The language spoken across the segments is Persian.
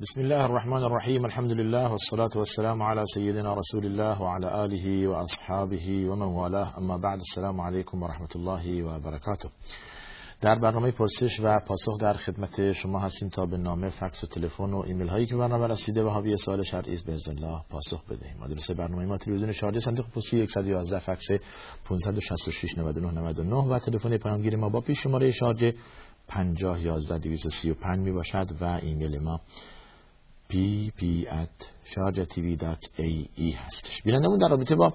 بسم الله الرحمن الرحيم الحمد لله والصلاة والسلام على سيدنا رسول الله وعلى آله وأصحابه ومن والاه اما بعد السلام عليكم ورحمة الله وبركاته در برنامه پرسش و پاسخ در خدمت شما هستیم تا به نامه فکس و تلفن و ایمیل هایی که برنامه رسیده و حاوی سوال شرعی است. باذن الله پاسخ بدهیم. آدرس برنامه ما تلویزیون شارجه صندوق پستی 111 فکس 566 99 99 و تلفن پیامگیر ما با پیش شماره شارجه 50 11 235 می باشد و ایمیل ما pp@sharjatv.ae هستش. بینندمون در رابطه با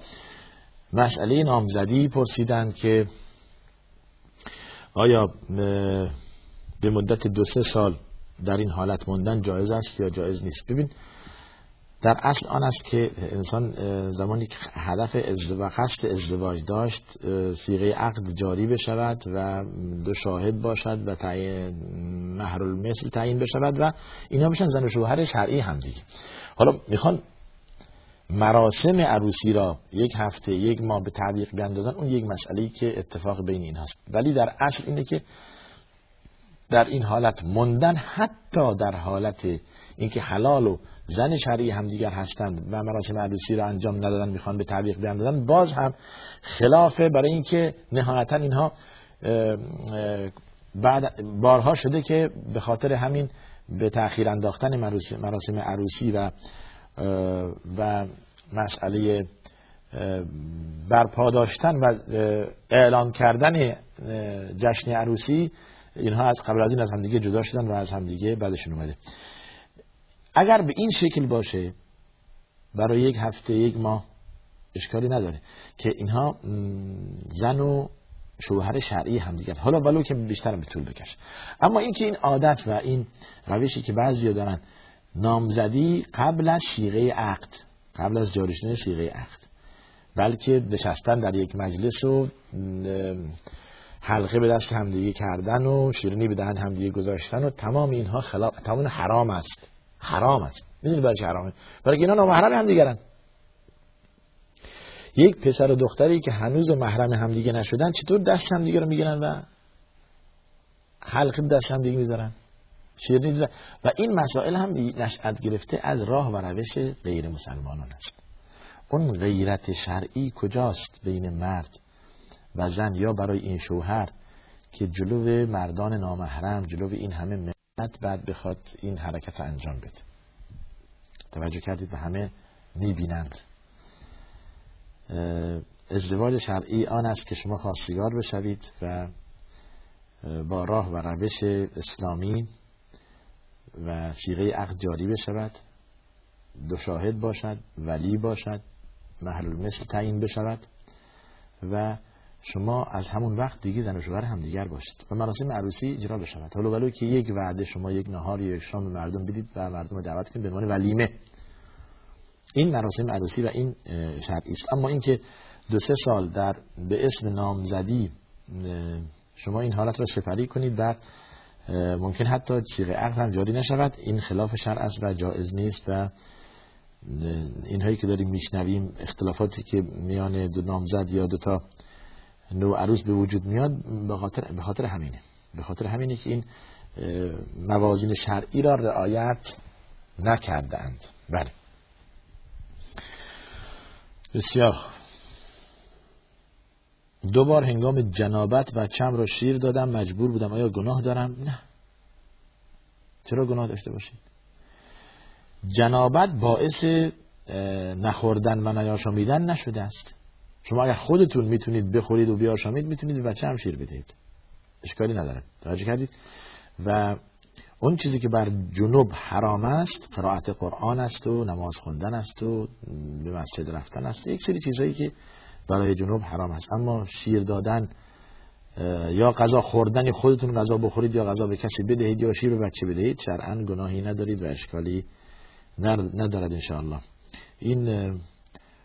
مسئله نامزدی پرسیدند که آیا به مدت دو سه سال در این حالت موندن جایز است یا جایز نیست؟ ببین در اصل آن است که انسان زمانی که هدف ازدواج قصد ازدواج داشت سیغه عقد جاری بشود و دو شاهد باشد و تعیین مهر المثل تعیین بشود و اینا بشن زن و شوهر شرعی هم دیگه. حالا می‌خوان مراسم عروسی را یک هفته یک ماه به تعویق بیندازن اون یک مسئله که اتفاق بین این هست. ولی در اصل اینه که در این حالت موندن حتی در حالت اینکه حلال و زن شرعی همدیگر هستند و مراسم عروسی را انجام ندادن می‌خوان به تعویق بیندازن باز هم خلافه برای اینکه نهایتا اینها بعد بارها شده که به خاطر همین به تأخیر انداختن مراسم عروسی و و مسئله برپا داشتن و اعلان کردن جشن عروسی اینها از قبل از این از همدیگه جدا شدن و از همدیگه بعدشون اومده. اگر به این شکل باشه برای یک هفته یک ماه اشکالی نداره که اینها زن و شوهر شرعی همدیگر. حالا ولو که بیشتر به طول بکشه اما اینکه این عادت و این روشی که بعضی دارن نامزدی قبل از شیغه عقد قبل از جاری شیغه عقد بلکه نشستن در یک مجلس و حلقه به دست همدیگه کردن و شیرینی به دهن همدیگه گذاشتن و تمام اینها خلاف تمام حرام است. حرام است. می‌دونی برای چه حرامه؟ برای اینا نامحرم هم دیگرن یک پسر و دختری که هنوز محرم همدیگه نشدن چطور دست همدیگه رو می‌گیرن و حلقه دست همدیگه می‌ذارن؟ شیرینی و این مسائل هم نشأت گرفته از راه و روش غیر مسلمانان است. اون غیرت شرعی کجاست بین مرد و زن؟ یا برای این شوهر که جلو مردان نامحرم جلو این همه بعد بخواد این حرکت انجام بده. توجه کردید و همه می‌بینند. ازدواج شرعی آن است که شما خواستگار بشوید و با راه و روش اسلامی و سیغه عقد جاری بشود. دو شاهد باشد ولی باشد محل مثل تعیین بشود و شما از همون وقت دیگه زن و شوهر همدیگر باشید. و مراسم عروسی اجرا بشود. حالا ولو که یک وعده شما یک نهار یا یک شام مردم بدید و مردم دعوت کنید به عنوان ولیمه. این مراسم عروسی و این شرعی است. اما اینکه دو سه سال در به اسم نامزدی شما این حالت را سپری کنید بعد ممکن حتی صیغه عقد هم جاری نشود. این خلاف شرع است و جایز نیست و اینهایی که داریم میشنویم اختلافاتی که میان دو نامزد یا دو تا نو عروس به وجود میاد به خاطر به خاطر همینه. به خاطر همینه که این موازین شرعی را رعایت نکردند بله. بسیار. دو بار هنگام جنابت بچم را شیر دادم. مجبور بودم آیا گناه دارم؟ نه. چرا گناه داشته باشید؟ جنابت باعث نخوردن و نیاشامیدن نشده است. شما اگر خودتون می‌تونید بخورید و بیاشامید می‌تونید بچه هم شیر بدهید. اشکالی نداره. توجه کردید؟ و اون چیزی که بر جنوب حرام است قرائت قرآن است و نماز خوندن است و به مسجد رفتن است یک سری چیزهایی که برای جنوب حرام است. اما شیر دادن یا غذا خوردن خودتون غذا بخورید یا غذا به کسی بدهید یا شیر به بچه بدهید شرعا گناهی ندارید و اشکالی ندارد انشاءالله. این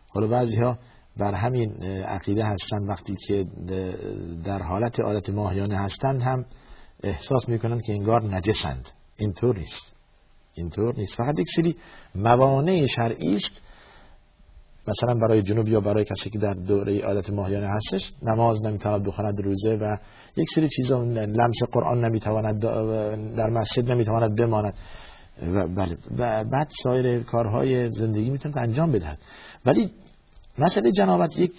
حالا بعضی ها بر همین عقیده هستند وقتی که در حالت عادت ماهیانه هستند هم احساس می‌کنند که انگار نجسند. اینطور نیست. اینطور نیست. فقط یک سری موانع شرعی است. مثلا برای جنوب یا برای کسی که در دوره عادت ماهیانه هستش نماز نمی‌تواند بخواند روزه و یک سری چیزا لمس قرآن نمی‌تواند در مسجد نمی‌تواند بماند. و بله و بعد سایر کارهای زندگی می‌تونید انجام بدهد. ولی مسئله جنابت یک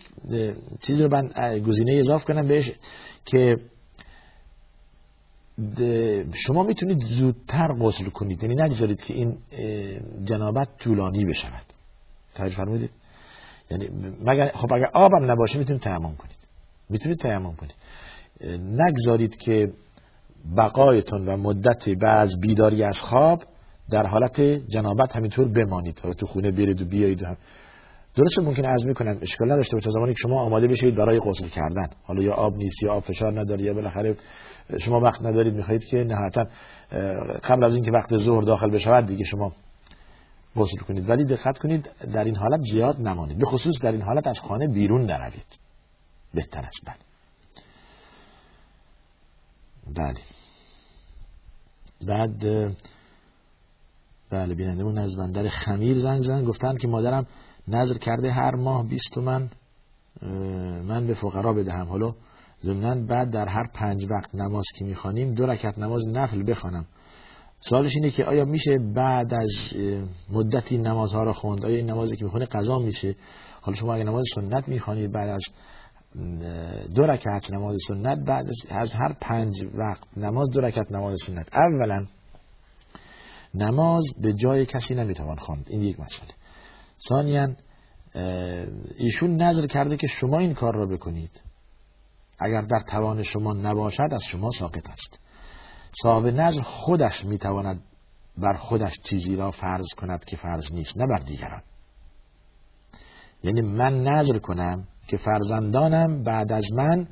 چیزی رو من گزینه اضاف کنم بهش که شما می‌تونید زودتر غسل کنید. یعنی نگذارید که این جنابت طولانی بشود. توجه فرمودید؟ یعنی مگر خب اگر آبم نباشه می‌تونید تیمم کنید. می‌تونید تیمم کنید. نگذارید که بقایتون و مدت بعض بیداری از خواب در حالت جنابت همینطور بمانید. حالا تو خونه برید و بیایید هم درسته ممکن از می‌کنم اشکال نداشته باشه. زمانی که شما آماده بشید برای غسل کردن. حالا یا آب نیست یا آب فشار نداری یا بالاخره شما وقت ندارید می‌خواهید که نهایتا قبل از اینکه وقت ظهر داخل بشود دیگه شما غسل کنید. ولی دقت کنید در این حالت زیاد نمانید. به خصوص در این حالت از خانه بیرون نروید. بهتر است. بله. بله. بعد بله بینندمون از بندر خمیر زنگ زنگ گفتند که مادرم نظر کرده هر ماه 20 تومن من به فقرا بدهم. حالا ضمنا بعد در هر پنج وقت نماز که می‌خوانیم دو رکعت نماز نفل بخوانم. سوالش اینه که آیا میشه بعد از مدتی نمازها را خوند؟ آیا این نمازی که می‌خونه قضا میشه؟ حالا شما اگه نماز سنت می‌خوانید بعد از دو رکعت نماز سنت بعد از هر پنج وقت نماز دو رکعت نماز سنت. اولا نماز به جای کسی نمی‌توان خواند. این یک مسئله. ثانیا ایشون نظر کرده که شما این کار را بکنید. اگر در توان شما نباشد از شما ساقط است. صاحب نظر خودش می‌تواند بر خودش چیزی را فرض کند که فرض نیست نه بر دیگران. یعنی من نظر کنم که فرزندانم بعد از من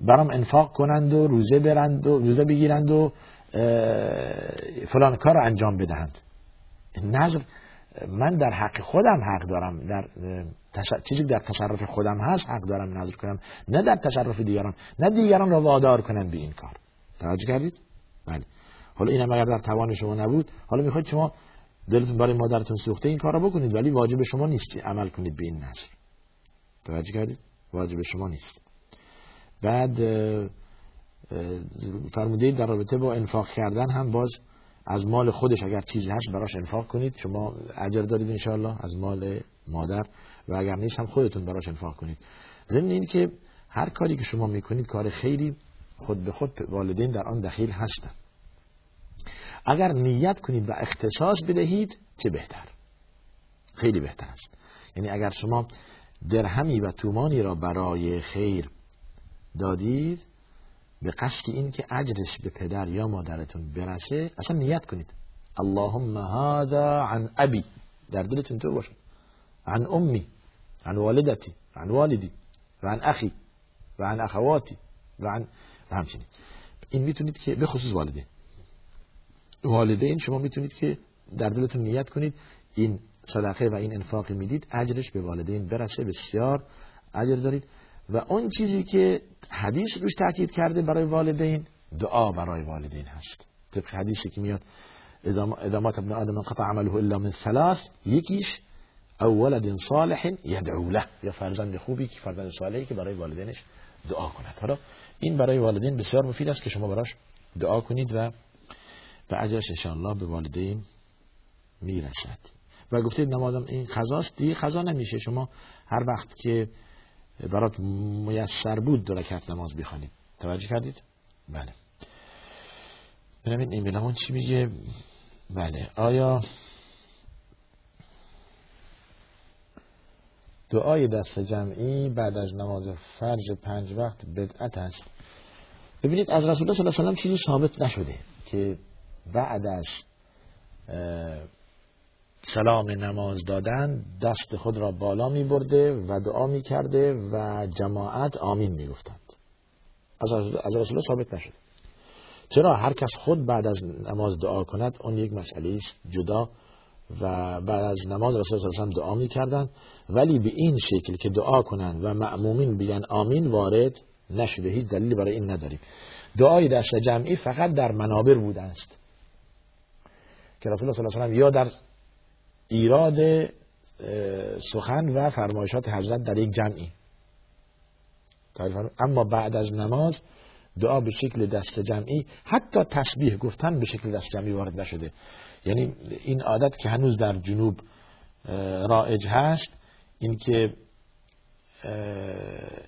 برام انفاق کنند و روزه برند و روزه بگیرند و فلان کار رو انجام بدهند. نظر من در حق خودم حق دارم در چیزی در تصرف خودم هست حق دارم نظر کنم نه در تصرف دیگران نه دیگران را وادار کنم به این کار. توجه کردید؟ بله. حالا این اگر در توان شما نبود حالا می‌خواید شما دلتون برای مادرتون سوخته این کار را بکنید ولی واجب شما نیست عمل کنید به این نظر. توجه کردید؟ واجب شما نیست. بعد فرمودید در رابطه با انفاق کردن هم باز از مال خودش اگر چیزی هست براش انفاق کنید. شما اجر دارید انشاءالله از مال مادر و اگر نیست هم خودتون براش انفاق کنید. ضمن این که هر کاری که شما می‌کنید کار خیری خود به خود والدین در آن دخیل هستند اگر نیت کنید و اختصاص بدهید چه بهتر؟ خیلی بهتر است. یعنی اگر شما درهمی و تومانی را برای خیر دادید به قصد این که اجرش به پدر یا مادرتون برسه اصلا نیت کنید. اللهم هذا عن ابی در دلتون تو باشد. عن امی عن والدتی عن والدی و عن اخی و عن اخواتی و عن همچنین. این می‌تونید که به خصوص والدین والدین شما می‌تونید که در دلتون نیت کنید. این صدقه و این انفاقی می‌دید اجرش به والدین برسه. بسیار اجر دارید. و اون چیزی که حدیث روش تاکید کرده برای والدین دعا برای والدین هست. طبق حدیثی که میاد ادامات ابن آدم قطع عمله الا من ثلاث یکیش او ولد صالح یدعو له. یا فرزند خوبی که فرزند صالحی که برای والدینش دعا کند. حالا این برای والدین بسیار مفید است که شما براش دعا کنید و به اجرش انشاءالله به والدین می‌رسد. و گفتید نمازم این خضاست دیگه خضا نمیشه شما هر وقت که برات میسر بود دو رکعت نماز بخوانید توجه کردید؟ بله. ببینم این ایمیل چی میگه؟ بله. آیا دعای دست جمعی بعد از نماز فرض پنج وقت بدعت است؟ ببینید از رسول الله صلی الله علیه و چیزی ثابت نشده که بعد از سلام نماز دادن دست خود را بالا می برده و دعا می کرده و جماعت آمین می گفتند. از, رسول ثابت نشد چرا هر کس خود بعد از نماز دعا کند؟ اون یک مسئله است جدا. و بعد از نماز رسول صلی دعا می کردند ولی به این شکل که دعا کنند و معمومین بیان آمین وارد نشده. هیچ دلیلی برای این نداریم. دعای دست جمعی فقط در منابر بوده است. که رسول الله صلی الله علیه و یا در ایراد سخن و فرمایشات حضرت در یک جمعی. اما بعد از نماز دعا به شکل دست جمعی حتی تسبیح گفتن به شکل دست جمعی وارد نشده. یعنی این عادت که هنوز در جنوب رائج هست این که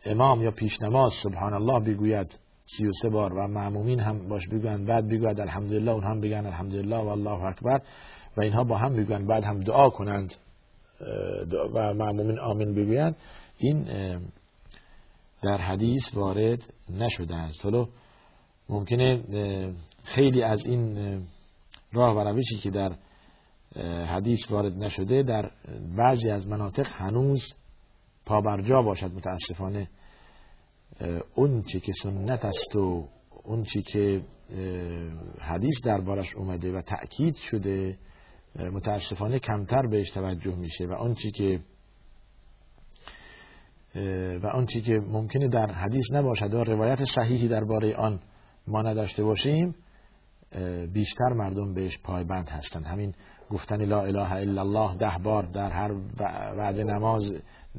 امام یا پیش نماز سبحان الله بگوید سی و سه بار و معمومین هم باش بگویند بعد بگوید الحمدلله اون هم بگن الحمدلله و الله اکبر. و اینها با هم بگویند بعد هم دعا کنند و معمومین آمین بگویند. این در حدیث وارد نشده است. حالا ممکنه خیلی از این راه و روشی که در حدیث وارد نشده در بعضی از مناطق هنوز پابرجا باشد. متاسفانه اون چی که سنت است و اون چی که حدیث دربارش اومده و تأکید شده متاسفانه کمتر بهش توجه میشه و چی که و آن چی که ممکنه در حدیث نباشد و روایت صحیحی درباره آن ما نداشته باشیم بیشتر مردم بهش پایبند هستند. همین گفتن لا اله الا الله ده بار در هر بعد نماز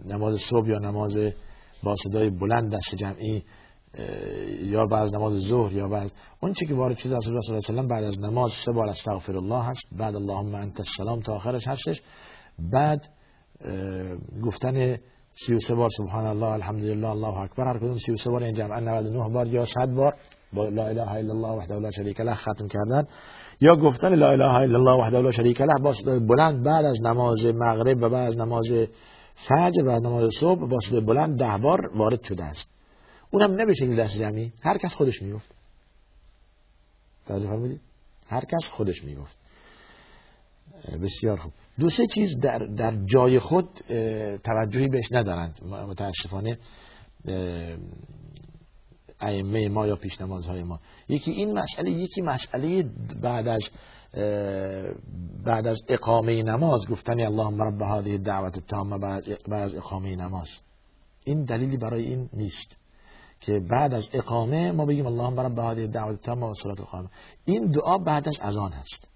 نماز صبح یا نماز با صدای بلند دست جمعی یا بعد نماز ظهر یا بعد اون چی که وارد شده رسول الله صلی بعد از نماز سه بار استغفر الله هست. بعد اللهم انت السلام تا آخرش هستش. بعد گفتن سی و سه بار سبحان الله الحمدلله الله اکبر. هر کدوم سی و سه بار این جمعا 99 بار یا 100 بار با لا اله الا الله وحده لا شریک له ختم کردن. یا گفتن لا اله الا الله وحده لا شریک له با بلند بعد از نماز مغرب و بعد از نماز فجر و نماز صبح با صدای بلند ده بار وارد شده است. اونم نه به شکل دست جمعی. هر کس خودش می‌گفت. توجه فرمودید؟ هر کس خودش می‌گفت. بسیار خوب. دو سه چیز در, در جای خود توجهی بهش ندارند. متاسفانه ائمه ما یا پیشنمازهای ما. یکی این مسئله یکی مسئله بعد از بعد از اقامه نماز گفتن اللهم رب هذه الدعوت التامه بعد از اقامه نماز. این دلیلی برای این نیست. که بعد از اقامه ما بگیم اللهم رب هذه الدعوت التامه و صلاه القائمه این دعا بعد از اذان هست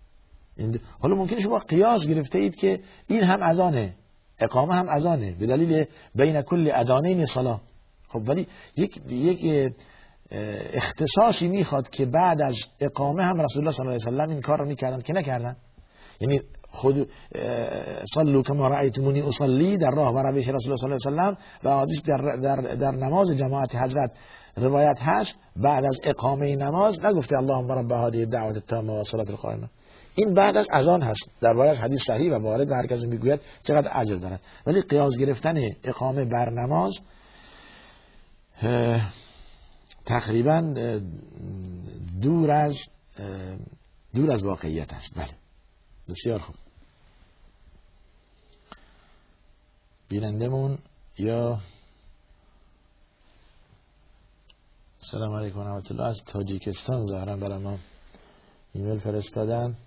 حالا ممکنه شما قیاس گرفته اید که این هم اذانه اقامه هم اذانه به دلیل بین کل ادانین صلاه خب ولی یک یک اختصاصی می‌خواد که بعد از اقامه هم رسول الله صلی الله علیه و این کار رو می‌کردن که نکردن؟ یعنی خود صلو کما رأیتمونی اصلی در راه و روش رسول الله صلی الله علیه و حدیث در, در, در نماز جماعت حضرت روایت هست. بعد از اقامه نماز نگفته اللهم رب هذه دعوت التامه و صلاه القائمه این بعد از اذان هست. در بارش حدیث صحیح و وارد و هر کسی می‌گوید چقدر عجب دارد. ولی قیاس گرفتن اقامه بر نماز تقریبا دور از دور از واقعیت است. بله. بسیار خوب. بینندمون یا سلام علیکم و رحمت الله از تاجیکستان ظاهرا برای ما ایمیل فرستادن.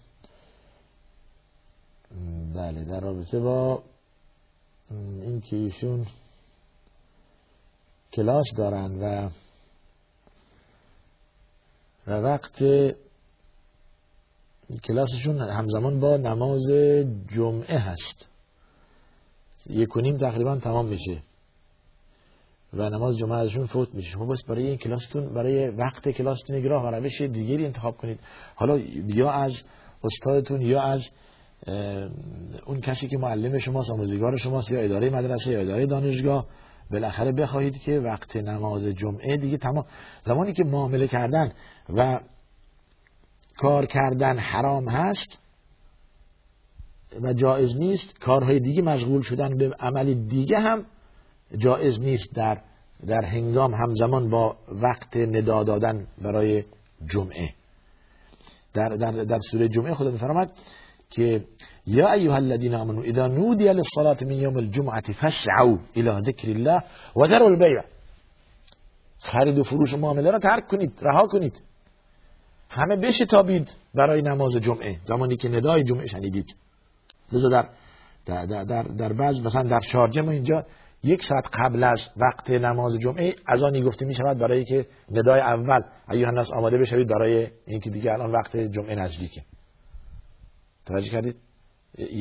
بله در رابطه با اینکه ایشون کلاس دارن و و وقت کلاسشون همزمان با نماز جمعه هست. یک و نیم تقریبا تمام میشه. و نماز جمعه ازشون فوت میشه. شما بس برای این کلاستون برای وقت کلاستون یک و روش دیگری انتخاب کنید. حالا یا از استادتون یا از اون کسی که معلم شماست آموزگار شماست یا اداره مدرسه یا اداره دانشگاه بالاخره بخواهید که وقت نماز جمعه دیگه تمام زمانی که معامله کردن و کار کردن حرام هست و جایز نیست. کارهای دیگه مشغول شدن به عمل دیگه هم جایز نیست. در در هنگام همزمان با وقت ندا دادن برای جمعه. در, در, در سوره جمعه خدا میفرماد که یا ایها الذين امنوا اذا نودي للصلاه من يوم الجمعه فاسعوا الى ذكر الله وذروا البيع خرید و فروش معامله را ترک کنید رها کنید. همه بشتابید برای نماز جمعه زمانی که ندای جمعه شنیدید. لذا در در, در, در بعض مثلا در شارجه ما اینجا یک ساعت قبل از وقت نماز جمعه از آنی گفته می شود برای که ندای اول ایوه الناس آماده بشوید برای اینکه دیگه الان وقت جمعه نزدیکه. توجه کردید؟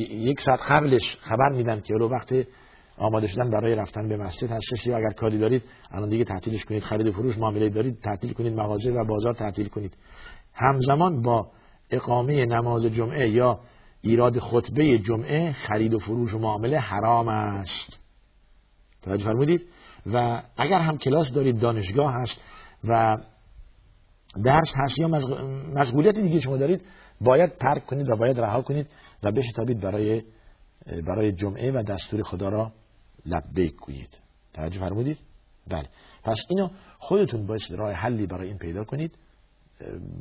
یک ساعت قبلش خبر میدن که رو وقت آماده شدن برای رفتن به مسجد هستش یا اگر کاری دارید الان دیگه تعطیلش کنید خرید و فروش معامله دارید تعطیل کنید مغازه و بازار تعطیل کنید. همزمان با اقامه نماز جمعه یا ایراد خطبه جمعه خرید و فروش و معامله حرام است. توجه فرمودید؟ و اگر هم کلاس دارید دانشگاه هست و درس هست یا مشغولیت دیگه شما دارید باید ترک کنید و باید رها کنید و بشتابید برای برای جمعه و دستور خدا را لبیک کنید. توجه فرمودید؟ بله. پس اینو خودتون باید راه حلی برای این پیدا کنید.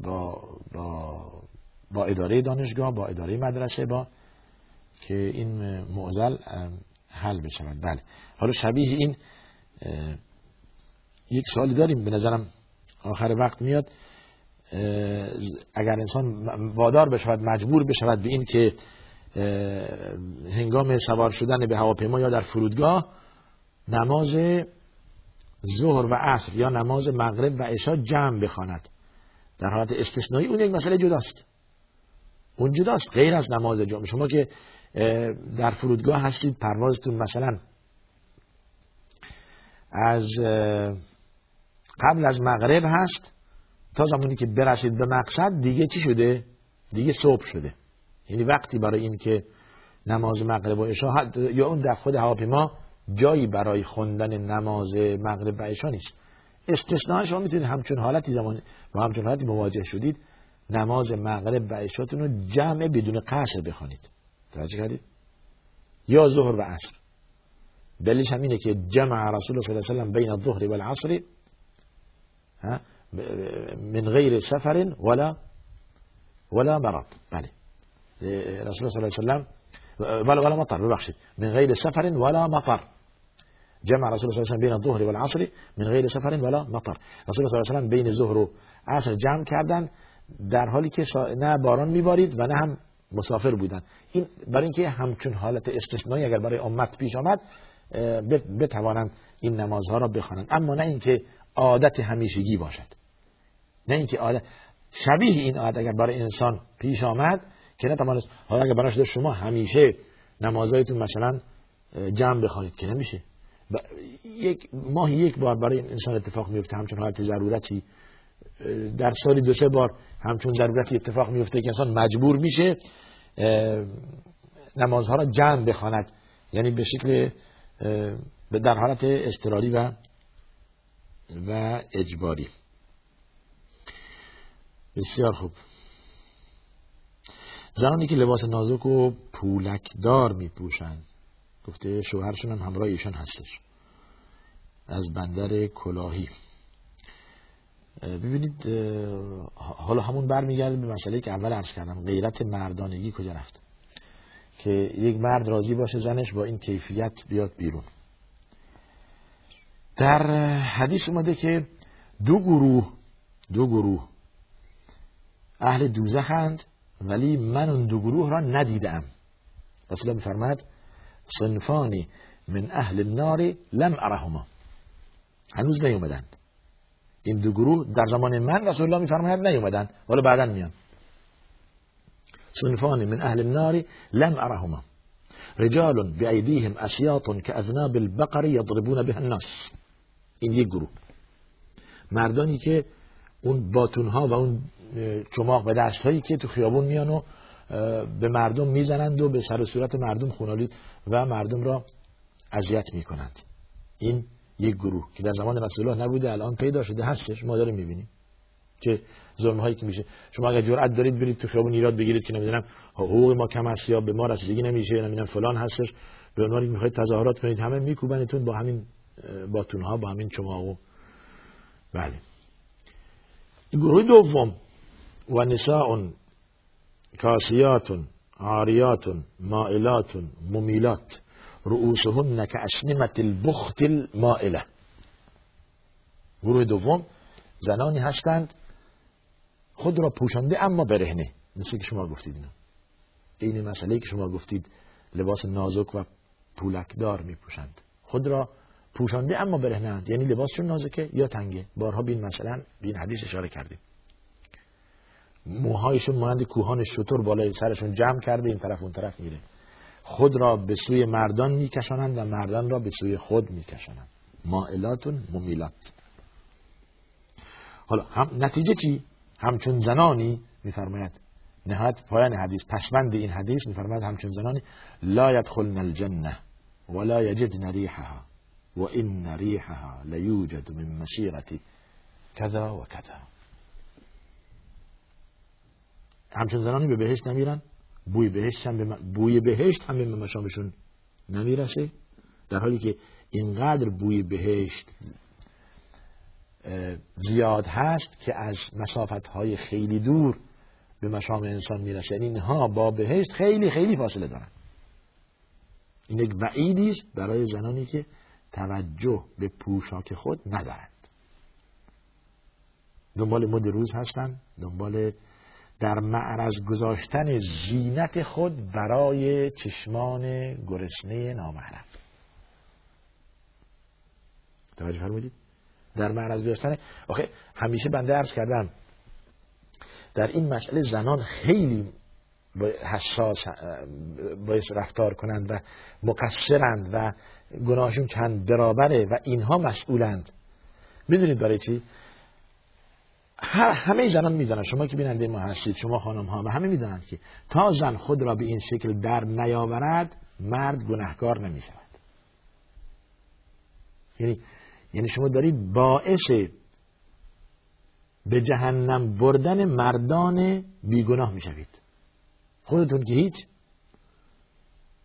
با با با اداره دانشگاه با اداره مدرسه با که این معضل حل بشود. بله. حالا شبیه این یک سالی داریم. به نظرم آخر وقت میاد. اگر انسان وادار بشود مجبور بشود به این که هنگام سوار شدن به هواپیما یا در فرودگاه نماز ظهر و عصر یا نماز مغرب و عشا جمع بخواند. در حالت استثنایی اون یک مسئله جداست. اون جداست غیر از نماز جمعه. شما که در فرودگاه هستید پروازتون مثلا از قبل از مغرب هست تا زمانی که برسید به مقصد دیگه چی شده؟ دیگه صبح شده. یعنی وقتی برای این که نماز مغرب و عشا یا اون در خود هواپیما جایی برای خوندن نماز مغرب و عشا نیست. استثناء شما می‌تونید همچون حالتی زمان با همچون حالتی مواجه شدید نماز مغرب و عشاتون رو جمع بدون قصر بخوانید. توجه کردید؟ یا ظهر و عصر. دلیلش هم اینه که جمع رسول الله صلی الله علیه و بین الظهر و العصر من غیر سفر ولا ولا مرض بله. رسول الله صلی الله علیه و ولا ولا مطر. ببخشید. من غیر سفر ولا مطر. جمع رسول الله صلی الله علیه و بین الظهر و من غیر سفر ولا مطر. رسول الله صلی الله علیه و بین ظهر و عصر جمع کردن در حالی که نه باران میبارید و نه هم مسافر بودن این برای اینکه همچون حالت استثنایی اگر برای امت پیش آمد بتوانند این نمازها را بخوانند. اما نه اینکه عادت همیشگی باشد. نه اینکه عادت شبیه این عادت اگر برای انسان پیش آمد که نتوانست حالا اگر برای شما همیشه نمازهایتون مثلا جمع بخوانید که نمیشه. یک ماه یک بار برای انسان اتفاق میفته همچون حالت ضرورتی در سالی دو سه بار همچون ضرورتی اتفاق میفته که انسان مجبور میشه نمازها را جمع بخواند. یعنی به شکل در حالت استرالی و و اجباری. بسیار خوب. زنانی که لباس نازک و پولکدار می پوشند گفته شوهرشون هم همراه ایشان هستش. از بندر کلاهی. ببینید حالا همون برمیگرده به مسئله که اول عرض کردم غیرت مردانگی کجا رفت؟ که یک مرد راضی باشه زنش با این کیفیت بیاد بیرون. در حدیث اومده که دو گروه دو گروه اهل دوزخند ولی من اون دو گروه را ندیدم. رسول الله صنفانی من اهل النار لم ارهما. هنوز نیومدند این دو گروه در زمان من رسول الله میفرماید نیومدند ولی بعدا میان. صنفان من اهل النار لم ارهما رجال بأيديهم أسياط كأذناب البقر يضربون بها الناس. این یک گروه. مردانی که اون باتون ها و اون چماق به دست هایی که تو خیابون میان و به مردم می‌زنند و به سر و صورت مردم خونالید و مردم را اذیت می‌کنند. این یک گروه که در زمان رسول الله نبوده الان پیدا شده هستش ما داریم می‌بینیم. که ظلم هایی که میشه. شما اگر جرأت دارید برید تو خیابون ایراد بگیرید که نمی‌دونم حقوق ما کم است یا به ما رسیدگی نمیشه نمی‌دونم فلان هستش. به عنوان می‌خواید تظاهرات کنید همه میکوبنتون با همین باتون ها با همین چماقو بله. گروه دوم و نساء کاسیات عاریات مائلات ممیلات. رؤوسهن اشنمت البخت المائله گروه دوم زنانی هستند خود را پوشانده اما برهنه. مثل که شما گفتید اینو. این مسئله که شما گفتید لباس نازک و پولکدار می پوشند خود را پوشانده اما برهنه یعنی لباسشون نازکه یا تنگه. بارها بین مثلا بین حدیث اشاره کردیم. موهایشون مانند کوهان شطور بالای سرشون جمع کرده این طرف اون طرف میره. خود را به سوی مردان میکشانند و مردان را به سوی خود میکشانند. مائلاتون ممیلات. حالا هم نتیجه چی؟ همچون زنانی میفرماید. نهایت پایان حدیث پسوند این حدیث میفرماید همچون زنانی لا يدخلن الجنه ولا يجدن ريحها وان ريحها ليوجد من مسيره كذا وكذا همچون زنانی به بهشت نمیرن؟ بوی بهشت هم به بوی بهشت هم به مشامشون نمی‌رسه. در حالی که اینقدر بوی بهشت زیاد هست که از مسافت های خیلی دور به مشام انسان می‌رسه. یعنی اینها با بهشت خیلی خیلی فاصله دارن. این یک وعیدی است برای زنانی که توجه به پوشاک خود ندارند. دنبال مد روز هستند دنبال در معرض گذاشتن زینت خود برای چشمان گرسنه نامحرم. توجه فرمودید؟ در معرض گذاشتن آخه همیشه بنده عرض کردم در این مسئله زنان خیلی حساس باید رفتار کنند و مقصرند و گناهشون چند برابره و اینها مسئولند. می‌دونید برای چی؟ همه زنان می‌دانند. شما که بیننده ما هستید شما خانم ها و همه می‌دانند که تا زن خود را به این شکل در نیاورد مرد گناهکار نمی شود یعنی یعنی شما دارید باعث به جهنم بردن مردان بیگناه می‌شوید. خودتون که هیچ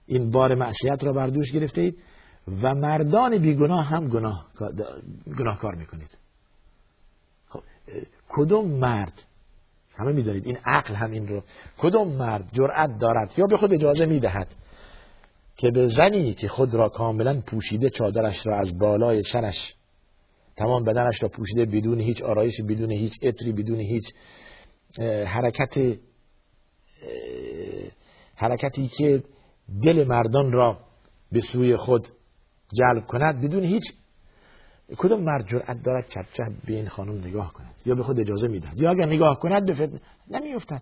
این بار معصیت را بر دوش گرفته اید و مردان بیگناه هم گناه گناهکار می‌کنید. خب کدوم مرد؟ همه می‌دانید این عقل هم این رو. کدوم مرد جرأت دارد یا به خود اجازه می‌دهد که به زنی که خود را کاملا پوشیده چادرش را از بالای سرش تمام بدنش را پوشیده بدون هیچ آرایش بدون هیچ اتری بدون هیچ حرکت حرکتی که دل مردان را به سوی خود جلب کند بدون هیچ کدوم مرد جرأت دارد چپ چپ به این خانم نگاه کند؟ یا به خود اجازه می‌دهد؟ یا اگر نگاه کند به فتن نمیافتد.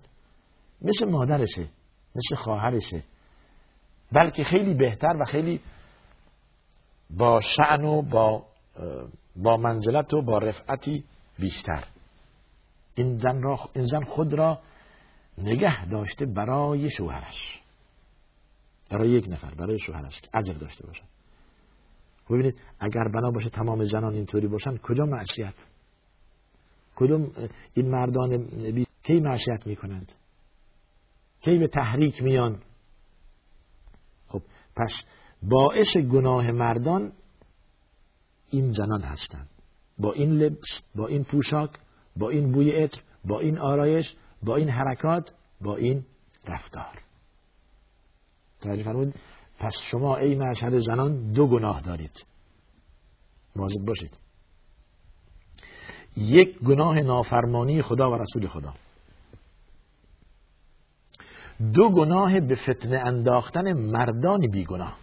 مثل مادرشه مثل خواهرشه. بلکه خیلی بهتر و خیلی با شعن و با با منزلت و با رفعتی بیشتر. این زن, را این زن خود را نگه داشته برای شوهرش. برای یک نفر برای شوهرش که عجر داشته باشد. ببینید اگر بنا باشه تمام زنان اینطوری باشن کجا معصیت؟ کدوم این مردان بی... کی معصیت می‌کنند؟ کی به تحریک میان؟ خب پس باعث گناه مردان این زنان هستند. با این لبس با این پوشاک با این بوی عطر با این آرایش با این حرکات با این رفتار. توجه فرمود پس شما ای مشهد زنان دو گناه دارید. مواظب باشید. یک گناه نافرمانی خدا و رسول خدا. دو گناه به فتنه انداختن مردان بیگناه.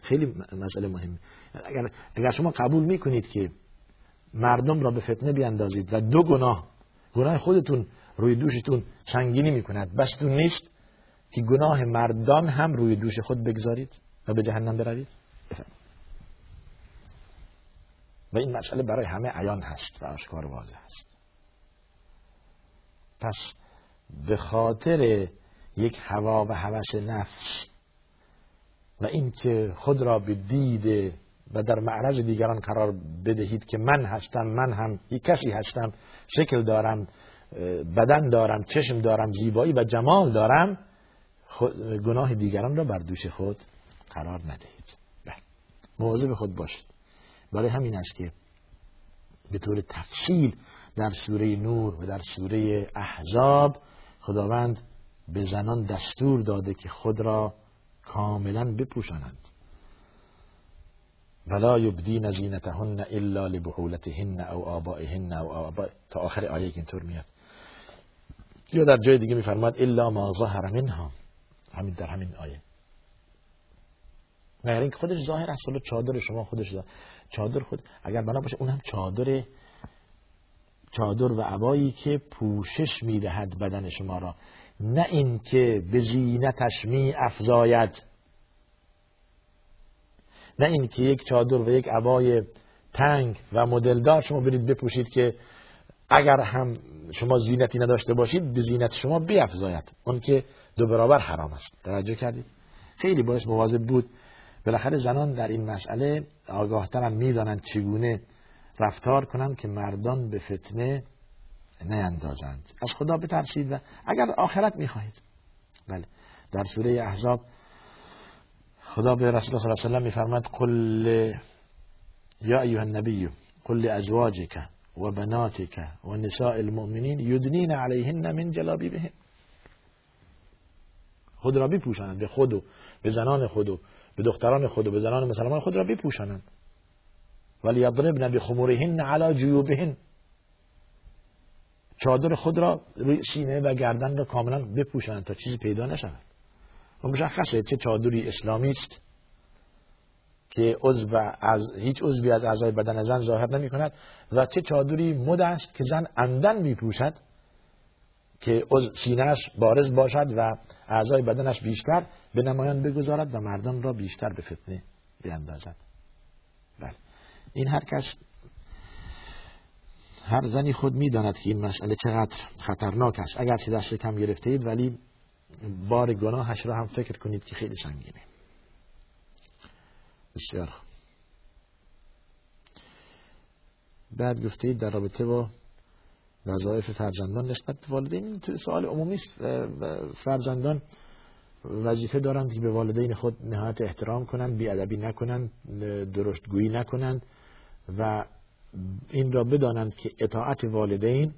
خیلی مسئله مهمه. اگر, اگر شما قبول می‌کنید که مردم را به فتنه بیاندازید و دو گناه گناه خودتون روی دوشتون سنگینی می‌کند بستون نیست که گناه مردان هم روی دوش خود بگذارید و به جهنم بروید و این مسئله برای همه عیان هست و آشکار واضح هست. پس به خاطر یک هوا و هوس نفس و اینکه خود را به دید و در معرض دیگران قرار بدهید که من هستم من هم یک کسی هستم شکل دارم بدن دارم چشم دارم زیبایی و جمال دارم گناه دیگران را بر دوش خود قرار ندهید. بله. مواظب خود باشید. برای همین است که به طور تفصیل در سوره نور و در سوره احزاب خداوند به زنان دستور داده که خود را کاملا بپوشانند. ولا یبدین زینتهن الا لبحولتهن او آبائهن او آباء تا آخر آیه اینطور میاد. یا در جای دیگه میفرماد الا ما ظهر منها. همین در همین آیه. مگر اینکه خودش ظاهر است ولی چادر شما خودش. چادر خود اگر بنا باشه اون هم چادر چادر و عبایی که پوشش می‌دهد بدن شما را. نه اینکه به زینتش می افزاید نه اینکه یک چادر و یک عبای تنگ و مدلدار شما برید بپوشید که اگر هم شما زینتی نداشته باشید به زینت شما بیافزاید. اون که دو برابر حرام است. توجه کردید؟ خیلی باعث مواظب بود. بالاخره زنان در این مسئله آگاهترن می‌دانند چگونه رفتار کنند که مردان به فتنه نیندازند. از خدا بترسید و اگر آخرت می‌خواهید. بله. در سوره احزاب خدا به رسول الله صلی الله علیه و سلم میفرماد قل یا ایها النبی قل ازواجک و بناتک و نساء المؤمنین یدنین علیهن من جلابیبهن. خود را بپوشانند به خود و به زنان خود و به دختران خود و به زنان مسلمان خود را بپوشانند ولی یضربن بخمورهن علی جیوبهن چادر خود را روی سینه و گردن را کاملا بپوشانند تا چیزی پیدا نشود. و مشخصه چه چادری اسلامی است که عضو از هیچ عضوی از اعضای بدن زن ظاهر نمی کند و چه چادری مد است که زن عمدن می پوشد که سینهش بارز باشد و اعضای بدنش بیشتر به نمایان بگذارد و مردان را بیشتر به فتنه بیندازد بله. این هر کس هر زنی خود می‌داند که این مسئله چقدر خطرناک است. اگر چه دست کم گرفته اید ولی بار گناهش را هم فکر کنید که خیلی سنگینه. بسیار بعد گفته در رابطه با وظایف فرزندان نسبت به والدین این سوال عمومی است. فرزندان وظیفه دارند که به والدین خود نهایت احترام کنند بیادبی نکنند درستگویی نکنند و این را بدانند که اطاعت والدین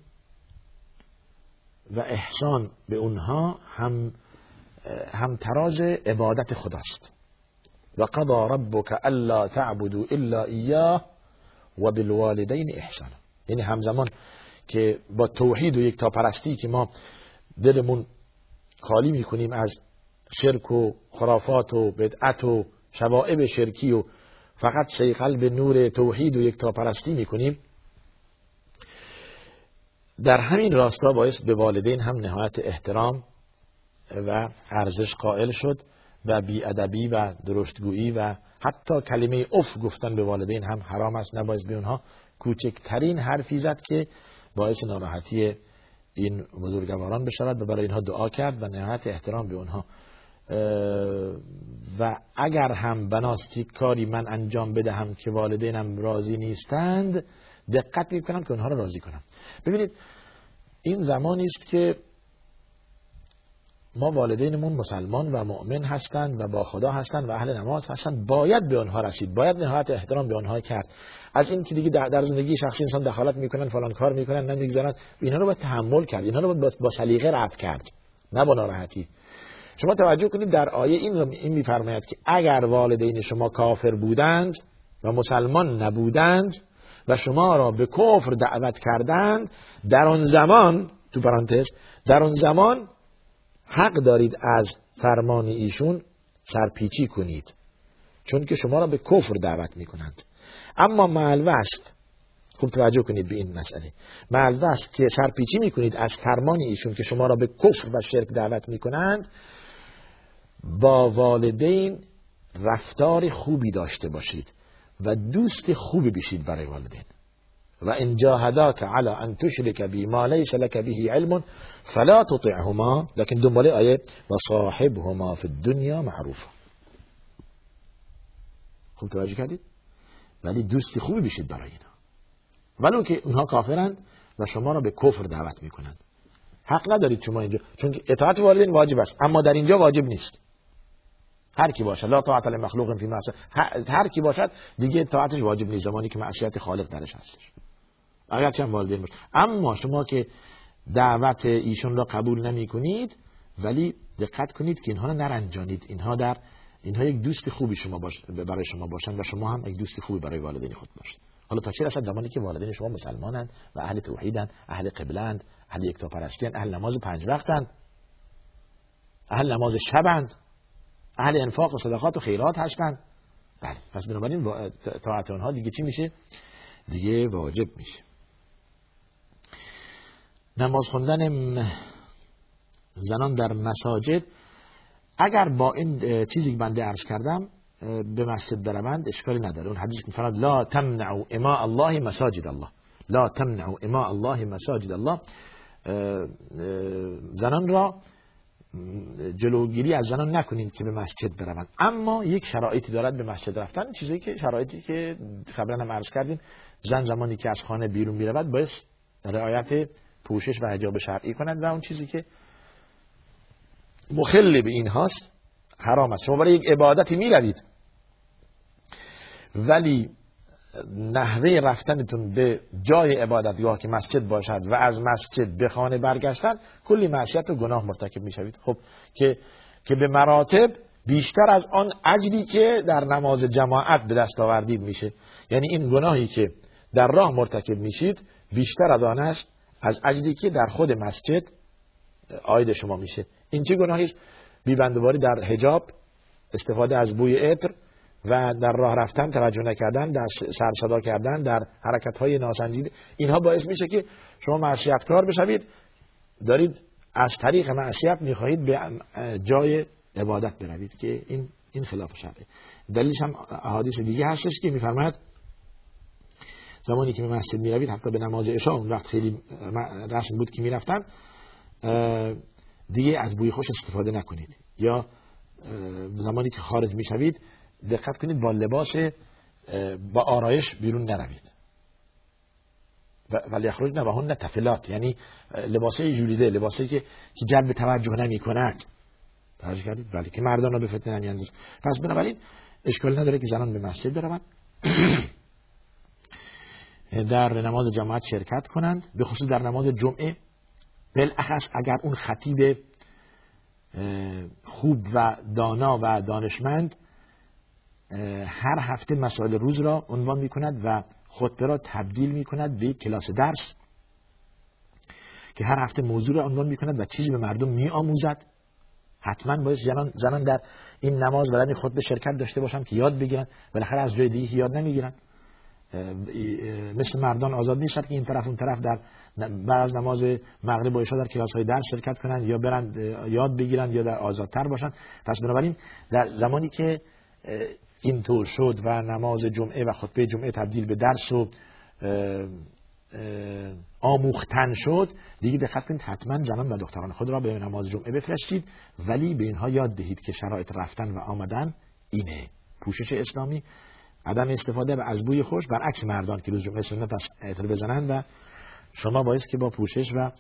و احسان به اونها هم هم تراز عبادت خداست. و قضا ربک الا تعبدوا الا ایاه و احسانا. یعنی همزمان که با توحید و یک پرستی که ما دلمون خالی می‌کنیم از شرک و خرافات و بدعت و شوائب شرکی و فقط شی قلب نور توحید و یک پرستی می‌کنیم در همین راستا باعث به والدین هم نهایت احترام و ارزش قائل شد و بیادبی و درشتگویی و حتی کلمه اف گفتن به والدین هم حرام است. نباید به اونها کوچکترین حرفی زد که باعث ناراحتی این بزرگواران بشود و برای اینها دعا کرد و نهایت احترام به اونها. و اگر هم بناستی کاری من انجام بدهم که والدینم راضی نیستند دقت می‌کنم که اونها را راضی کنم. ببینید این زمانی است که ما والدینمون مسلمان و مؤمن هستند و با خدا هستند و اهل نماز هستند. باید به آنها رسید. باید نهایت احترام به آنها کرد. از این که دیگه در زندگی شخصی انسان دخالت می‌کنن فلان کار می‌کنن نمی‌گذارن اینا رو باید تحمل کرد. اینا رو باید با سلیقه رفع کرد. نه با ناراحتی. شما توجه کنید در آیه این این میفرماید که اگر والدین شما کافر بودند و مسلمان نبودند و شما را به کفر دعوت کردند در آن زمان تو پرانتز در آن زمان حق دارید از فرمان ایشون سرپیچی کنید چون که شما را به کفر دعوت می کنند اما معلوه است خوب توجه کنید به این مسئله معلوه است که سرپیچی می کنید از فرمان ایشون که شما را به کفر و شرک دعوت می کنند با والدین رفتار خوبی داشته باشید و دوست خوبی بشید برای والدین. و ان جاهداك على ان تشرك بي ما ليس لك به علم فلا تطعهما لكن دنباله آیه و صاحبهما في الدنيا معروفا خوب توجه کردید؟ ولی دوستی خوبی بشید برای اینا. ولو که اونها کافرند و شما را به کفر دعوت می‌کنند. حق ندارید شما اینجا چون اطاعت والدین واجب است اما در اینجا واجب نیست. هر کی باشد لا طاعت لمخلوق فی معصیت هر کی باشد دیگه اطاعتش واجب نیست زمانی که معصیت خالق درش هستش. اگر چند والدین باشه اما شما که دعوت ایشون را قبول نمی کنید ولی دقت کنید که اینها رو نرنجانید. اینها در اینها یک دوست خوبی شما باش برای شما باشند و شما هم یک دوست خوبی برای والدین خود باشید. حالا تا چه رسد زمانی که والدین شما مسلمانند و اهل توحیدند اهل قبلند اهل یکتاپرستیند اهل نماز پنج وقتند اهل نماز شبند اهل انفاق و صدقات و خیرات هستند. بله پس بنابراین طاعت اونها دیگه چی میشه؟ دیگه واجب میشه. نماز خوندن زنان در مساجد اگر با این چیزی که بنده عرض کردم به مسجد بروند اشکالی نداره. اون حدیث که لا تمنعوا اما الله مساجد الله. لا تمنعوا اما الله مساجد الله. زنان را جلوگیری از زنان نکنید که به مسجد بروند. اما یک شرایطی دارد به مسجد رفتن چیزی که شرایطی که قبلا هم عرض کردیم زن زمانی که از خانه بیرون می‌رود باید رعایت پوشش و حجاب شرعی کند و اون چیزی که مخل به این هاست حرام است. شما برای یک عبادتی می روید ولی نحوه رفتنتون به جای عبادتگاه که مسجد باشد و از مسجد به خانه برگشتن کلی معصیت و گناه مرتکب می‌شوید. خب که که به مراتب بیشتر از آن اجری که در نماز جماعت به دست آوردید میشه. یعنی این گناهی که در راه مرتکب میشید بیشتر از آن است از اجری که در خود مسجد آید شما میشه. این چه گناهی است؟ در حجاب استفاده از بوی عطر و در راه رفتن توجه نکردن در سر صدا کردن در حرکت های ناسنجیده. اینها باعث میشه که شما معصیتکار بشوید. دارید از طریق معصیت می‌خواهید به جای عبادت بروید که این این خلاف شرعه. دلیلش هم احادیث دیگه هستش که میفرماید زمانی که به مسجد می‌روید حتی به نماز عشاء اون وقت خیلی رسم بود که می‌رفتن دیگه از بوی خوش استفاده نکنید. یا زمانی که خارج می‌شوید دقت کنید با لباس با آرایش بیرون نروید. ولی اخرج نه و هن تفلات. یعنی لباسه جولیده لباسه که جلب توجه نمی کند توجه کردید؟ ولی که مردان را به فتنه نمی پس بنابراین اشکال نداره که زنان به مسجد بروند. در نماز جماعت شرکت کنند به خصوص در نماز جمعه. بالاخص اگر اون خطیب خوب و دانا و دانشمند هر هفته مسائل روز را عنوان می کند و خطبه را تبدیل می کند به کلاس درس که هر هفته موضوع را عنوان می کند و چیزی به مردم می آموزد حتما باید زنان, زنان در این نماز و خطبه شرکت داشته باشند که یاد بگیرن بالاخره از جای دیگه یاد نمی‌گیرن. مثل مردان آزاد نیست که این طرف اون طرف در بعد از نماز مغرب و عشا در کلاس های درس شرکت کنند یا برند یاد بگیرند یا در آزادتر باشند. پس بنابراین در زمانی که اینطور شد و نماز جمعه و خطبه جمعه تبدیل به درس و آموختن شد دیگه دقت کنید حتما زنان و دختران خود را به نماز جمعه بفرستید. ولی به اینها یاد دهید که شرایط رفتن و آمدن اینه. پوشش اسلامی عدم استفاده از بوی خوش برعکس مردان که روز جمعه سنت عطر بزنند و شما باعث که با پوشش و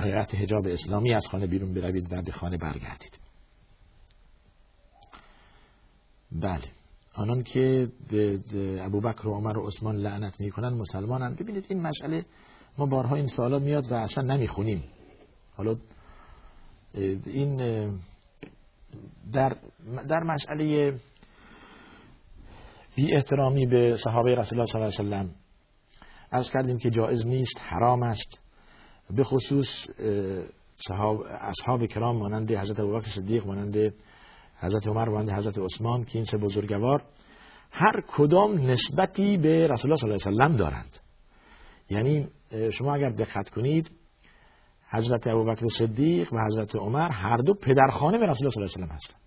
حقیقت حجاب اسلامی از خانه بیرون بروید و به خانه برگردید. بله. آنان که به ابوبکر و عمر و عثمان لعنت می‌کنن مسلمانن. ببینید این مسئله ما بارها این سوالا میاد و اصلا نمی‌خونیم. حالا این در در مسئله بی احترامی به صحابه رسول الله صلی الله علیه وسلم. از کردیم که جایز نیست حرام است. به خصوص اصحاب کرام مانند حضرت ابوبکر صدیق مانند حضرت عمر و حضرت عثمان که این سه بزرگوار هر کدام نسبتی به رسول الله صلی الله علیه وسلم دارند. یعنی شما اگر دقت کنید حضرت ابوبکر صدیق و حضرت عمر هر دو پدرخانه به رسول الله صلی الله علیه وسلم هستند.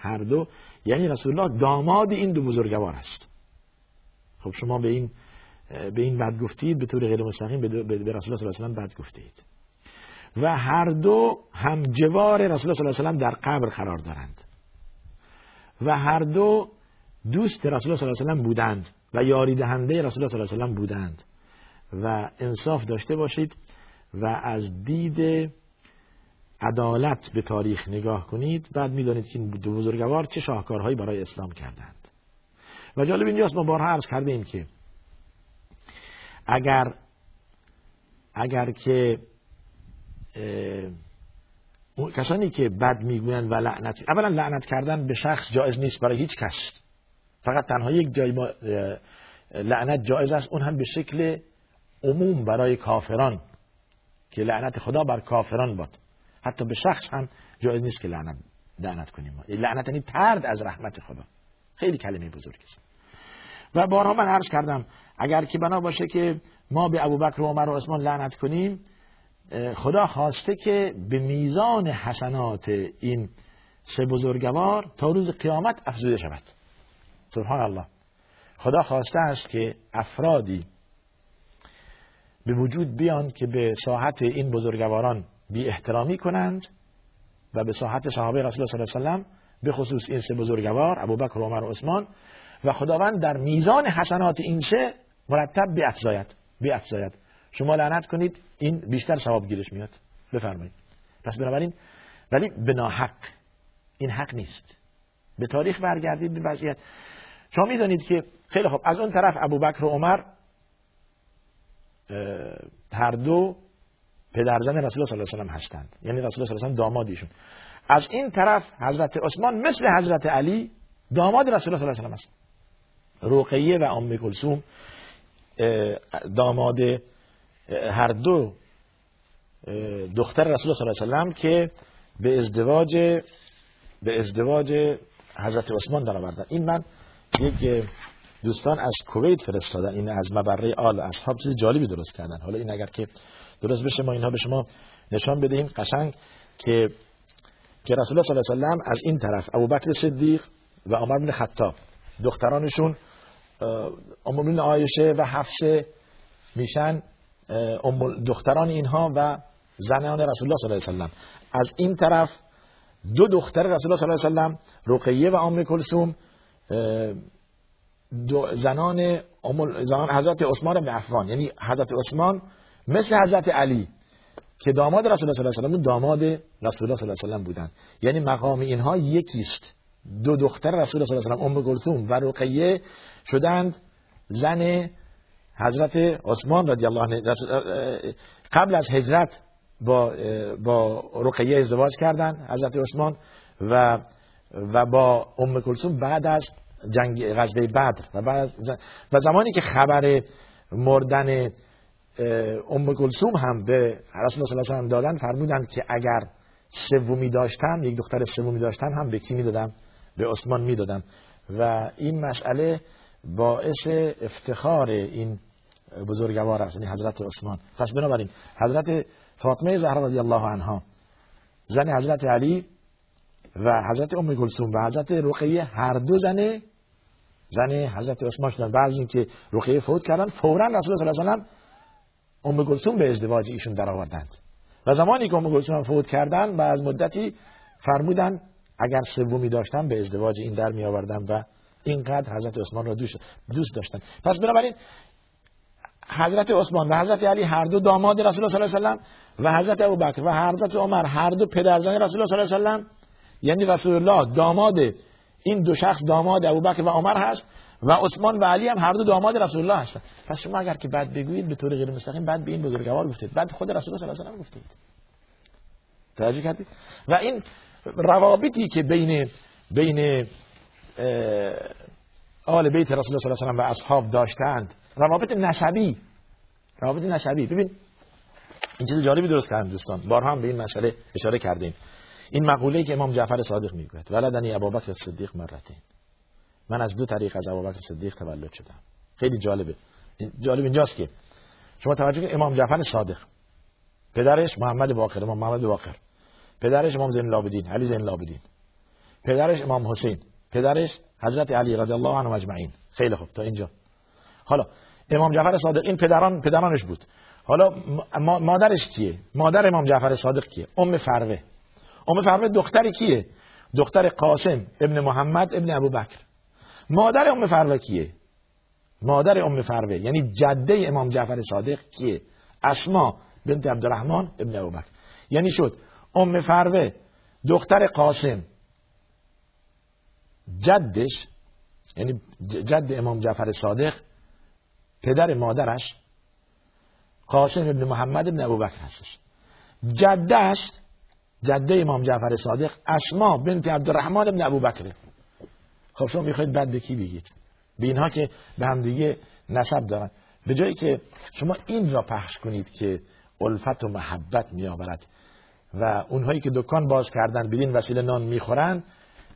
هر دو. یعنی رسول الله داماد این دو بزرگوار است. خب شما به این به این بد گفتید به طور غیر مستقیم به, رسول الله صلی الله علیه وسلم بد گفتید. و هر دو هم جوار رسول الله صلی الله علیه وسلم در قبر قرار دارند. و هر دو دوست رسول الله صلی الله علیه وسلم بودند و یاری دهنده رسول الله صلی الله علیه وسلم بودند. و انصاف داشته باشید و از دید عدالت به تاریخ نگاه کنید بعد می‌دانید که این دو بزرگوار چه شاهکارهایی برای اسلام کردند. و جالب اینجاست ما بارها عرض کرده که اگر اگر که کسانی که بد می‌گویند و لعنت اولا لعنت کردن به شخص جایز نیست برای هیچ کس. فقط تنها یک جای ما لعنت جایز است اون هم به شکل عموم برای کافران که لعنت خدا بر کافران باد. حتی به شخص هم جایز نیست که لعنت لعنت کنیم لعنت یعنی ترد از رحمت خدا. خیلی کلمه بزرگ است. و بارها من عرض کردم اگر که بنا باشه که ما به ابوبکر و عمر و عثمان لعنت کنیم خدا خواسته که به میزان حسنات این سه بزرگوار تا روز قیامت افزوده شود. سبحان الله. خدا خواسته است که افرادی به وجود بیان که به ساحت این بزرگواران بی احترامی کنند و به ساحت صحابه رسول صلی الله علیه و به خصوص این سه بزرگوار ابوبکر و عمر و عثمان و خداوند در میزان حسنات این سه مرتب بیافزاید بیافزاید شما لعنت کنید این بیشتر ثواب گیرش میاد. بفرمایید. پس بنابراین ولی به ناحق. این حق نیست. به تاریخ برگردید به وضعیت. شما می‌دانید که خیلی خوب. از اون طرف ابوبکر و عمر هر دو پدرزن رسول الله صلی الله علیه و سلم هستند. یعنی رسول الله صلی الله علیه و دامادیشون از این طرف حضرت عثمان مثل حضرت علی داماد رسول الله صلی الله علیه و است رقیه و ام کلثوم داماد هر دو دختر رسول الله صلی الله علیه و که به ازدواج به ازدواج حضرت عثمان در آوردن این من یک دوستان از کویت فرستادن. این از مبره آل اصحاب چیز جالبی درست کردن. حالا این اگر که درست بشه ما اینها به شما نشان بدهیم قشنگ که که رسول الله صلی الله علیه و از این طرف ابوبکر صدیق و عمر بن خطاب دخترانشون ام عایشه و حفصه میشن دختران اینها و زنان رسول الله صلی الله علیه و از این طرف دو دختر رسول الله صلی الله علیه و رقیه و ام کلثوم زنان زنان حضرت عثمان بن عفان. یعنی حضرت عثمان مثل حضرت علی که داماد رسول الله صلی الله علیه و داماد رسول الله صلی الله علیه و بودند یعنی مقام اینها یکیست. دو دختر رسول الله صلی الله علیه و ام کلثوم و رقیه شدند زن حضرت عثمان رضی الله عنه. قبل از هجرت با با رقیه ازدواج کردند حضرت عثمان و و با ام کلثوم بعد از جنگ غزوه بدر. و بعد و زمانی که خبر مردن ام کلثوم هم به رسول الله صلی و دادن فرمودند که اگر سومی داشتم یک دختر سومی داشتم هم به کی می‌دادم؟ به عثمان می‌دادم. و این مسئله باعث افتخار این بزرگوار است یعنی حضرت عثمان. پس بنابراین حضرت فاطمه زهرا رضی الله عنها زن حضرت علی و حضرت ام کلثوم و حضرت رقیه هر دو زنه زن حضرت عثمان شدن. بعد اینکه رقیه فوت کردن فورا رسول الله صلی الله علیه و ام کلثوم به ازدواج ایشون در آوردند و زمانی که ام کلثوم فوت کردن و از مدتی فرمودن اگر سومی داشتن به ازدواج این در می آوردن و اینقدر حضرت عثمان را دوست داشتن. پس بنابراین حضرت عثمان و حضرت علی هر دو داماد رسول الله صلی الله علیه و و حضرت ابوبکر و حضرت عمر هر دو پدرزن رسول الله صلی الله علیه و یعنی رسول الله داماد این دو شخص داماد ابوبکر و عمر هست و عثمان و علی هم هر دو داماد رسول الله هستند پس شما اگر که بعد بگویید به طور غیر مستقیم بعد به این بزرگوار گفتید. بعد خود رسول الله صلی الله علیه و گفتید. توجه کردید؟ و این روابطی که بین بین آل بیت رسول الله صلی الله علیه و اصحاب داشتند روابط نسبی روابط نسبی. ببین این چیز جالبی درست کردن دوستان. بارها هم به این مسئله اشاره کردیم. این مقوله که امام جعفر صادق می‌گوید ولدنی ابوبکر صدیق مرتين من از دو طریق از ابوبکر صدیق تولد شدم. خیلی جالبه. جالب اینجاست که شما توجه کنید امام جعفر صادق. پدرش محمد باقر امام محمد باقر. پدرش امام زین العابدین علی زین العابدین. پدرش امام حسین. پدرش حضرت علی رضی الله عنه اجمعین. خیلی خوب. تا اینجا. حالا امام جعفر صادق این پدران پدرانش بود. حالا مادرش کیه؟ مادر امام جعفر صادق کیه؟ ام فروه ام فروه دختر کیه؟ دختر قاسم ابن محمد ابن ابوبکر مادر ام فروه کیه؟ مادر ام فروه یعنی جده امام جعفر صادق کیه؟ اسما بنت عبدالرحمن ابن ابوبکر. یعنی شد ام فروه دختر قاسم. جدش یعنی جد امام جعفر صادق پدر مادرش قاسم ابن محمد ابن ابوبکر هستش. جدش جده امام جعفر صادق اسما بنت عبدالرحمن ابن ابوبکر خب شما می‌خواید بعد به کی بگید؟ به اینها که به هم دیگه نسب دارن. به جایی که شما این را پخش کنید که الفت و محبت میآورد و اونهایی که دکان باز کردن بدین وسیله نان می‌خورند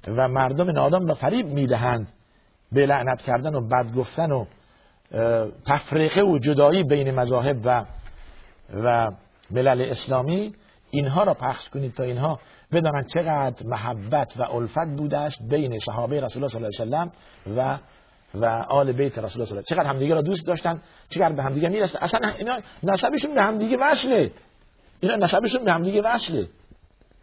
و مردم نادان و فریب می‌دهند به لعنت کردن و بد گفتن و تفریقه و جدایی بین مذاهب و و ملل اسلامی اینها را پخش کنید تا اینها بدانند چقدر محبت و الفت بوده است بین صحابه رسول الله صلی الله علیه و و و آل بیت رسول الله صلی الله چقدر همدیگه را دوست داشتن چقدر به همدیگه می‌رسه اصلا اینا نسبشون به همدیگه وصله. اینا نسبشون به همدیگه وصله.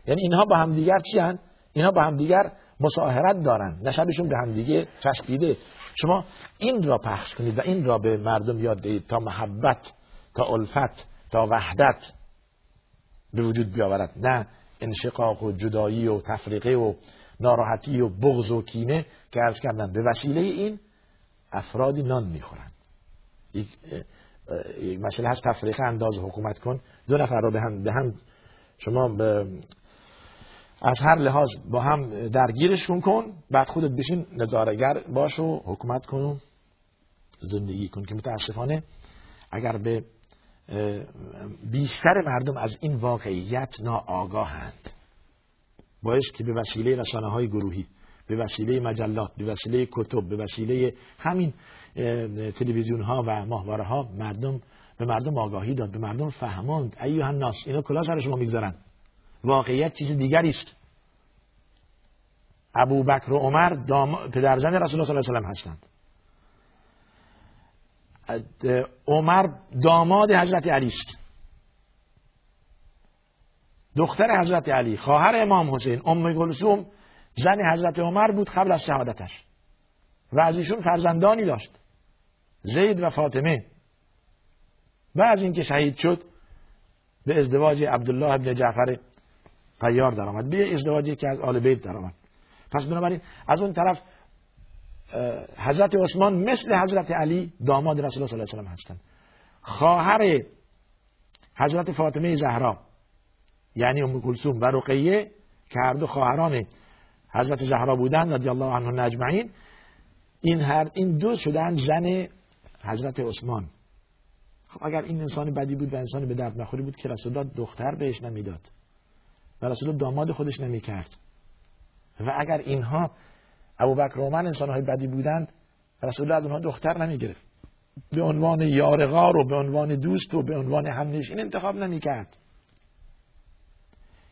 یعنی اینها با همدیگر چی هن؟ اینها با همدیگر مساهرت دارن. نسبشون به همدیگه چسبیده. شما این را پخش کنید و این را به مردم یاد دهید تا محبت تا الفت تا وحدت. به وجود بیاورد. نه انشقاق و جدایی و تفریقه و ناراحتی و بغض و کینه که ارز کردن. به وسیله این افرادی نان می‌خورند. یک مسئله هست. تفریقه انداز حکومت کن. دو نفر رو به هم, به هم شما به از هر لحاظ با هم درگیرشون کن. بعد خودت بشین نظارگر باش و حکومت کن و زندگی کن که متاسفانه اگر به بیشتر مردم از این واقعیت ناآگاهند. باعث که به وسیله رسانه های گروهی به وسیله مجلات به وسیله کتب به وسیله همین تلویزیون ها و ماهواره ها مردم به مردم آگاهی داد به مردم فهماند. ایوه الناس اینا کلا سر شما می‌گذارن. واقعیت چیز دیگری است. ابو بکر و عمر دام... پدرزن رسول الله صلی الله علیه و هستند. عمر داماد حضرت علی است. دختر حضرت علی خواهر امام حسین ام گلسوم زن حضرت عمر بود قبل از شهادتش. و از ایشون فرزندانی داشت زید و فاطمه. از اینکه شهید شد به ازدواج عبدالله ابن جعفر قیار درآمد به ازدواجی که از آل بیت درآمد. پس بنابراین از اون طرف حضرت عثمان مثل حضرت علی داماد رسول الله صلی الله علیه و هستند. خواهر حضرت فاطمه زهرا یعنی ام کلثوم و رقیه که هر دو خواهران حضرت زهرا بودند رضی الله عنه اجمعین این هر این دو شدن زن حضرت عثمان. خب اگر این انسان بدی بود و انسان به درد نخوری بود که رسول الله دختر بهش نمی‌داد و رسول داماد خودش نمی‌کرد. و اگر اینها ابوبکر و عمر انسان های بدی بودند رسول الله از اونها دختر نمی‌گرفت. به عنوان یارغار و به عنوان دوست و به عنوان همنشین انتخاب نمی‌کرد.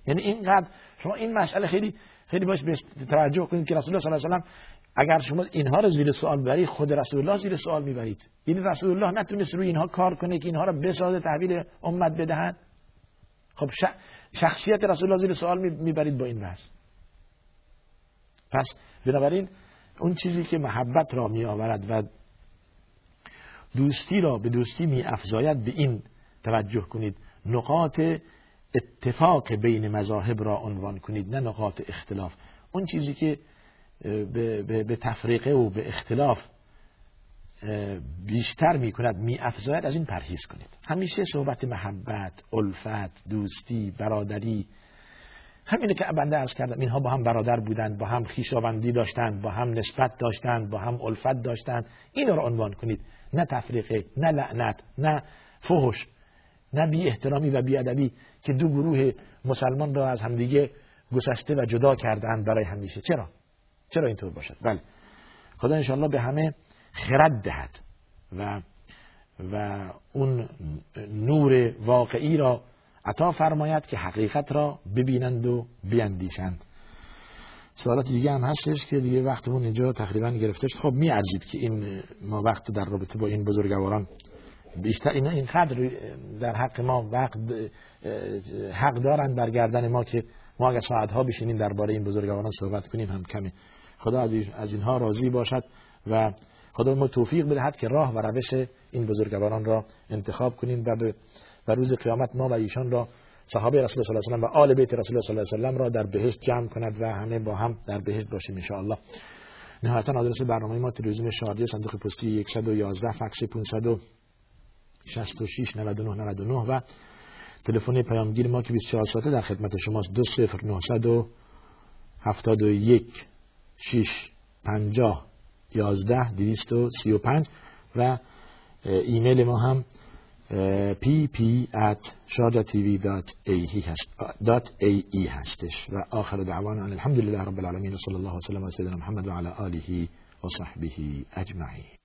یعنی اینقدر شما این مسئله خیلی خیلی باش به توجه کنید که رسول الله صلی الله علیه و اگر شما اینها رو زیر سوال ببرید خود رسول الله زیر سوال می‌برید. یعنی رسول الله نتونست روی اینها کار کنه که اینها رو بسازه تحویل امت بدهند خب شخصیت رسول الله زیر سوال می‌برید با این بحث. پس بنابراین اون چیزی که محبت را می آورد و دوستی را به دوستی می افزاید به این توجه کنید. نقاط اتفاق بین مذاهب را عنوان کنید نه نقاط اختلاف. اون چیزی که به, به, تفریقه و به اختلاف بیشتر می کند می افزاید از این پرهیز کنید. همیشه صحبت محبت، الفت، دوستی، برادری همینه که بنده ارز کردم اینها با هم برادر بودند با هم خیشاوندی داشتند با هم نسبت داشتند با هم الفت داشتند. این را عنوان کنید. نه تفریقه نه لعنت نه فحش نه بی احترامی و بی ادبی که دو گروه مسلمان را از همدیگه گسسته و جدا کردند برای همیشه. چرا؟ چرا اینطور باشد؟ بله. خدا انشاءالله به همه خرد دهد و و اون نور واقعی را عطا فرماید که حقیقت را ببینند و بیندیشند. سوالات دیگه هم هستش که دیگه وقتمون اینجا تقریبا گرفته شد خب میارزید که این ما وقت در رابطه با این بزرگواران بیشتر اینا اینقدر در حق ما وقت حق دارند برگردن ما که ما اگر ساعتها بشینیم درباره این بزرگواران صحبت کنیم هم کمی. خدا از اینها راضی باشد و خدا ما توفیق بدهد که راه و روش این بزرگواران را انتخاب کنیم و به و روز قیامت ما و ایشان را صحابه رسول الله صلی الله علیه و آل بیت رسول الله صلی الله علیه و را در بهشت جمع کند و همه با هم در بهشت باشیم ان شاء الله نهایتا آدرس برنامه ما تلویزیون شارجه صندوق پستی 111 فکس 566 99 99 و تلفن پیامگیر ما که 24 ساعته در خدمت شماست 20971 6 50 11 235 و ایمیل ما هم pp at sharjatv.ae هستش و آخر دعوانا الحمد لله رب العالمين صلى الله وسلم على سيدنا محمد وعلى آله وصحبه أجمعين